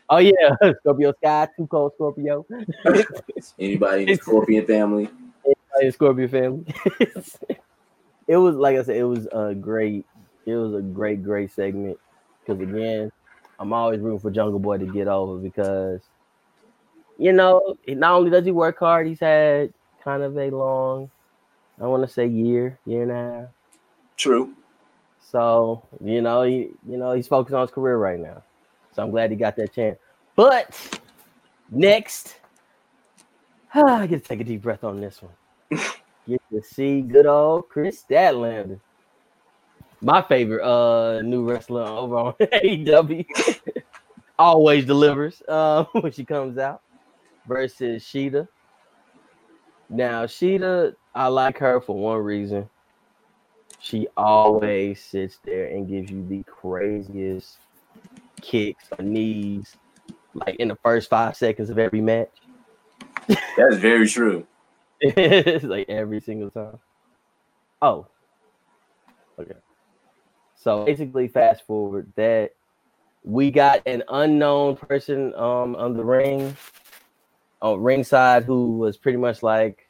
S2: Oh yeah, Scorpio Sky, Too Cold Scorpio.
S1: Anybody in the Scorpion family?
S2: Anybody in Scorpio family. it was like I said, it was a great, it was a great, great segment. Because again, I'm always rooting for Jungle Boy to get over because you know, not only does he work hard, he's had kind of a long, I want to say year, year and a half.
S1: True.
S2: So you know, he you know he's focused on his career right now. So I'm glad he got that chance. But next, I get to take a deep breath on this one. get to see good old Kris Statlander. My favorite uh new wrestler over on AEW. Always delivers uh, when she comes out versus Shida. Now, Shida, I like her for one reason. She always sits there and gives you the craziest kicks or knees, like in the first five seconds of every match.
S1: That's very true.
S2: it's like every single time. Oh, okay. So basically, fast forward that we got an unknown person um on the ring, on ringside, who was pretty much like,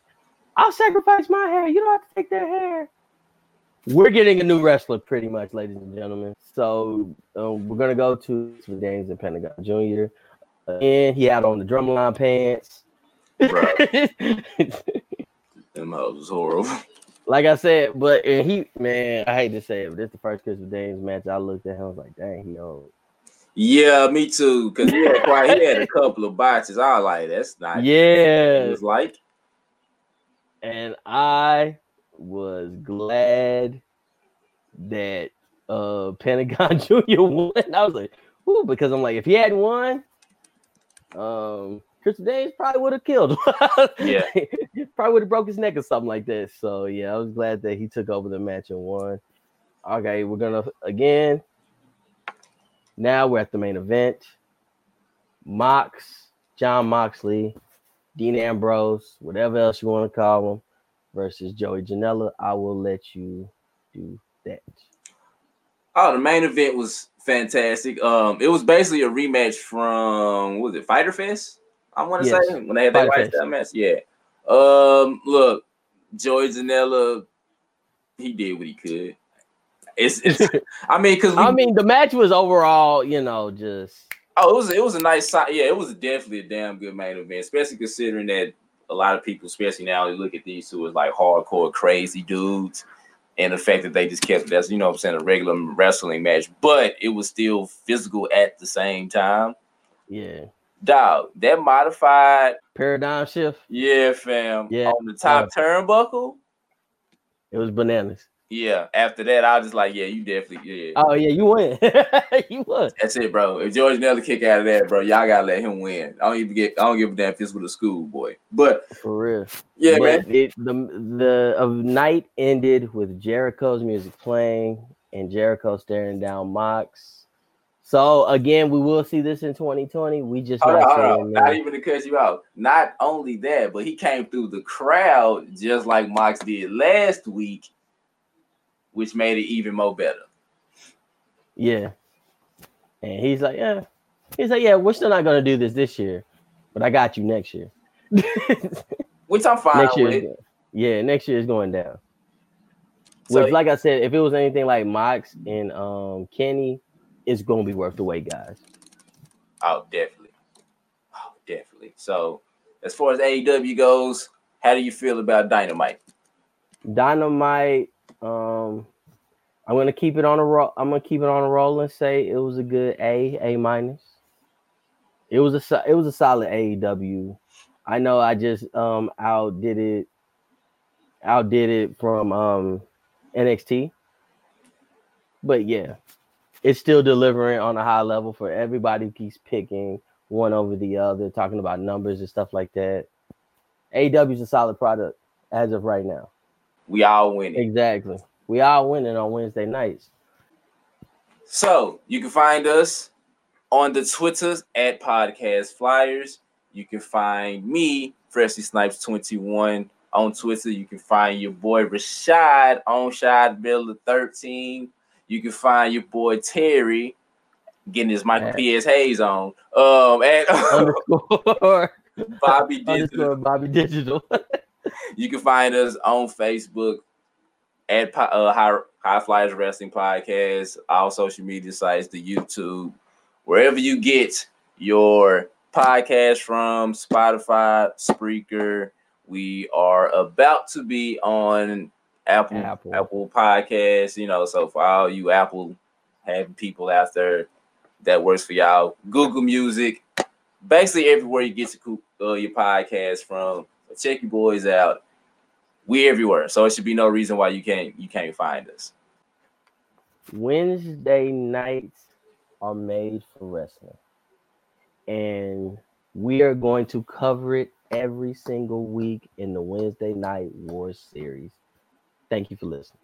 S2: "I'll sacrifice my hair. You don't have to take their hair." We're getting a new wrestler, pretty much, ladies and gentlemen. So um, we're gonna go to the Danes and Pentagon Jr. and he had on the drumline pants.
S1: Them was horrible.
S2: like I said, but and he man, I hate to say it, but this is the first Christopher Daniels match. I looked at him, I was like, dang, he old.
S1: Yeah, me too. Cause he had quite he had a couple of botches. I was like, that's not
S2: yeah.
S1: It was like,
S2: and I was glad that uh Pentagon Jr. won. I was like, Ooh, because I'm like, if he hadn't won, um Chris Daniels probably would have killed him.
S1: Yeah.
S2: probably would have broke his neck or something like that. So yeah, I was glad that he took over the match and won. Okay, we're gonna again. Now we're at the main event. Mox, John Moxley, Dean Ambrose, whatever else you want to call him, versus Joey Janela. I will let you do that.
S1: oh, the main event was fantastic. Um, it was basically a rematch from what was it Fyter Fest? I want to
S2: Yes.
S1: say when they had that
S2: Fighter
S1: white style match. Yeah. Um, look, Joey Janela, he did what he could. It's, it's I mean, because
S2: I mean, the match was overall, you know, just
S1: Oh, it was it was a nice si- yeah, it was definitely a damn good main event, especially considering that a lot of people, especially now, they look at these two as like hardcore crazy dudes, and the fact that they just kept that's you know what I'm saying a regular wrestling match, but it was still physical at the same time.
S2: yeah,
S1: Dog, that modified,
S2: paradigm shift.
S1: yeah, fam,
S2: Yeah.
S1: on the top uh, turnbuckle.
S2: It was bananas.
S1: Yeah, after that, I was just like, yeah, you definitely, yeah.
S2: Oh yeah, you win. you won.
S1: That's it, bro. If George Nelly kick out of that, bro, y'all gotta let him win. I don't even get. I don't give a damn if it's with a school boy. But
S2: For real.
S1: yeah,
S2: but
S1: man.
S2: It, the the uh, night ended with Jericho's music playing and Jericho staring down Mox. So again, we will see this in 2020. We just
S1: Hold
S2: not
S1: on. Not even to cut you out. Not only that, but he came through the crowd just like Mox did last week, which made it even more better.
S2: Yeah. And he's like, yeah. He's like, yeah, we're still not gonna do this this year, but I got you next year.
S1: Which I'm fine
S2: next year,
S1: with.
S2: yeah, next year is going down.
S1: So-
S2: Which, like I said, if it was anything like Mox and um Kenny, it's gonna be worth the wait, guys.
S1: Oh, definitely. Oh, definitely. So, as far as AEW goes, how do you feel about Dynamite?
S2: Dynamite. Um, I'm gonna keep it on a roll. I'm gonna keep it on a roll and say it was a good A, A minus. It was a it was a solid AEW. I know I just um outdid it, outdid it from um NXT, but yeah, it's still delivering on a high level for everybody. who Keeps picking one over the other, talking about numbers and stuff like that. AEW is a solid product as of right now.
S1: We all winning.
S2: Exactly. We are winning on Wednesday nights.
S1: So you can find us on the Twitters at Podcast Flyers. You can find me, Freshly Snipes 21, on Twitter. You can find your boy Rashad on Shad Miller 13. You can find your boy Terry getting his Michael P.S. Hayes on. Um, and Bobby Digital.
S2: Bobby Digital.
S1: You can find us on Facebook at uh, High, High Flyers Wrestling Podcast, all social media sites, the YouTube, wherever you get your podcast from, Spotify, Spreaker. We are about to be on Apple
S2: Apple.
S1: Apple, Podcasts, you know. So for all you Apple having people out there that works for y'all, Google Music, basically everywhere you get coo- uh, your podcast from. Check your boys out. We everywhere, so it should be no reason why you can't you can't find us.
S2: Wednesday nights are made for wrestling. And we are going to cover it every single week in the Wednesday Night Wars series. Thank you for listening.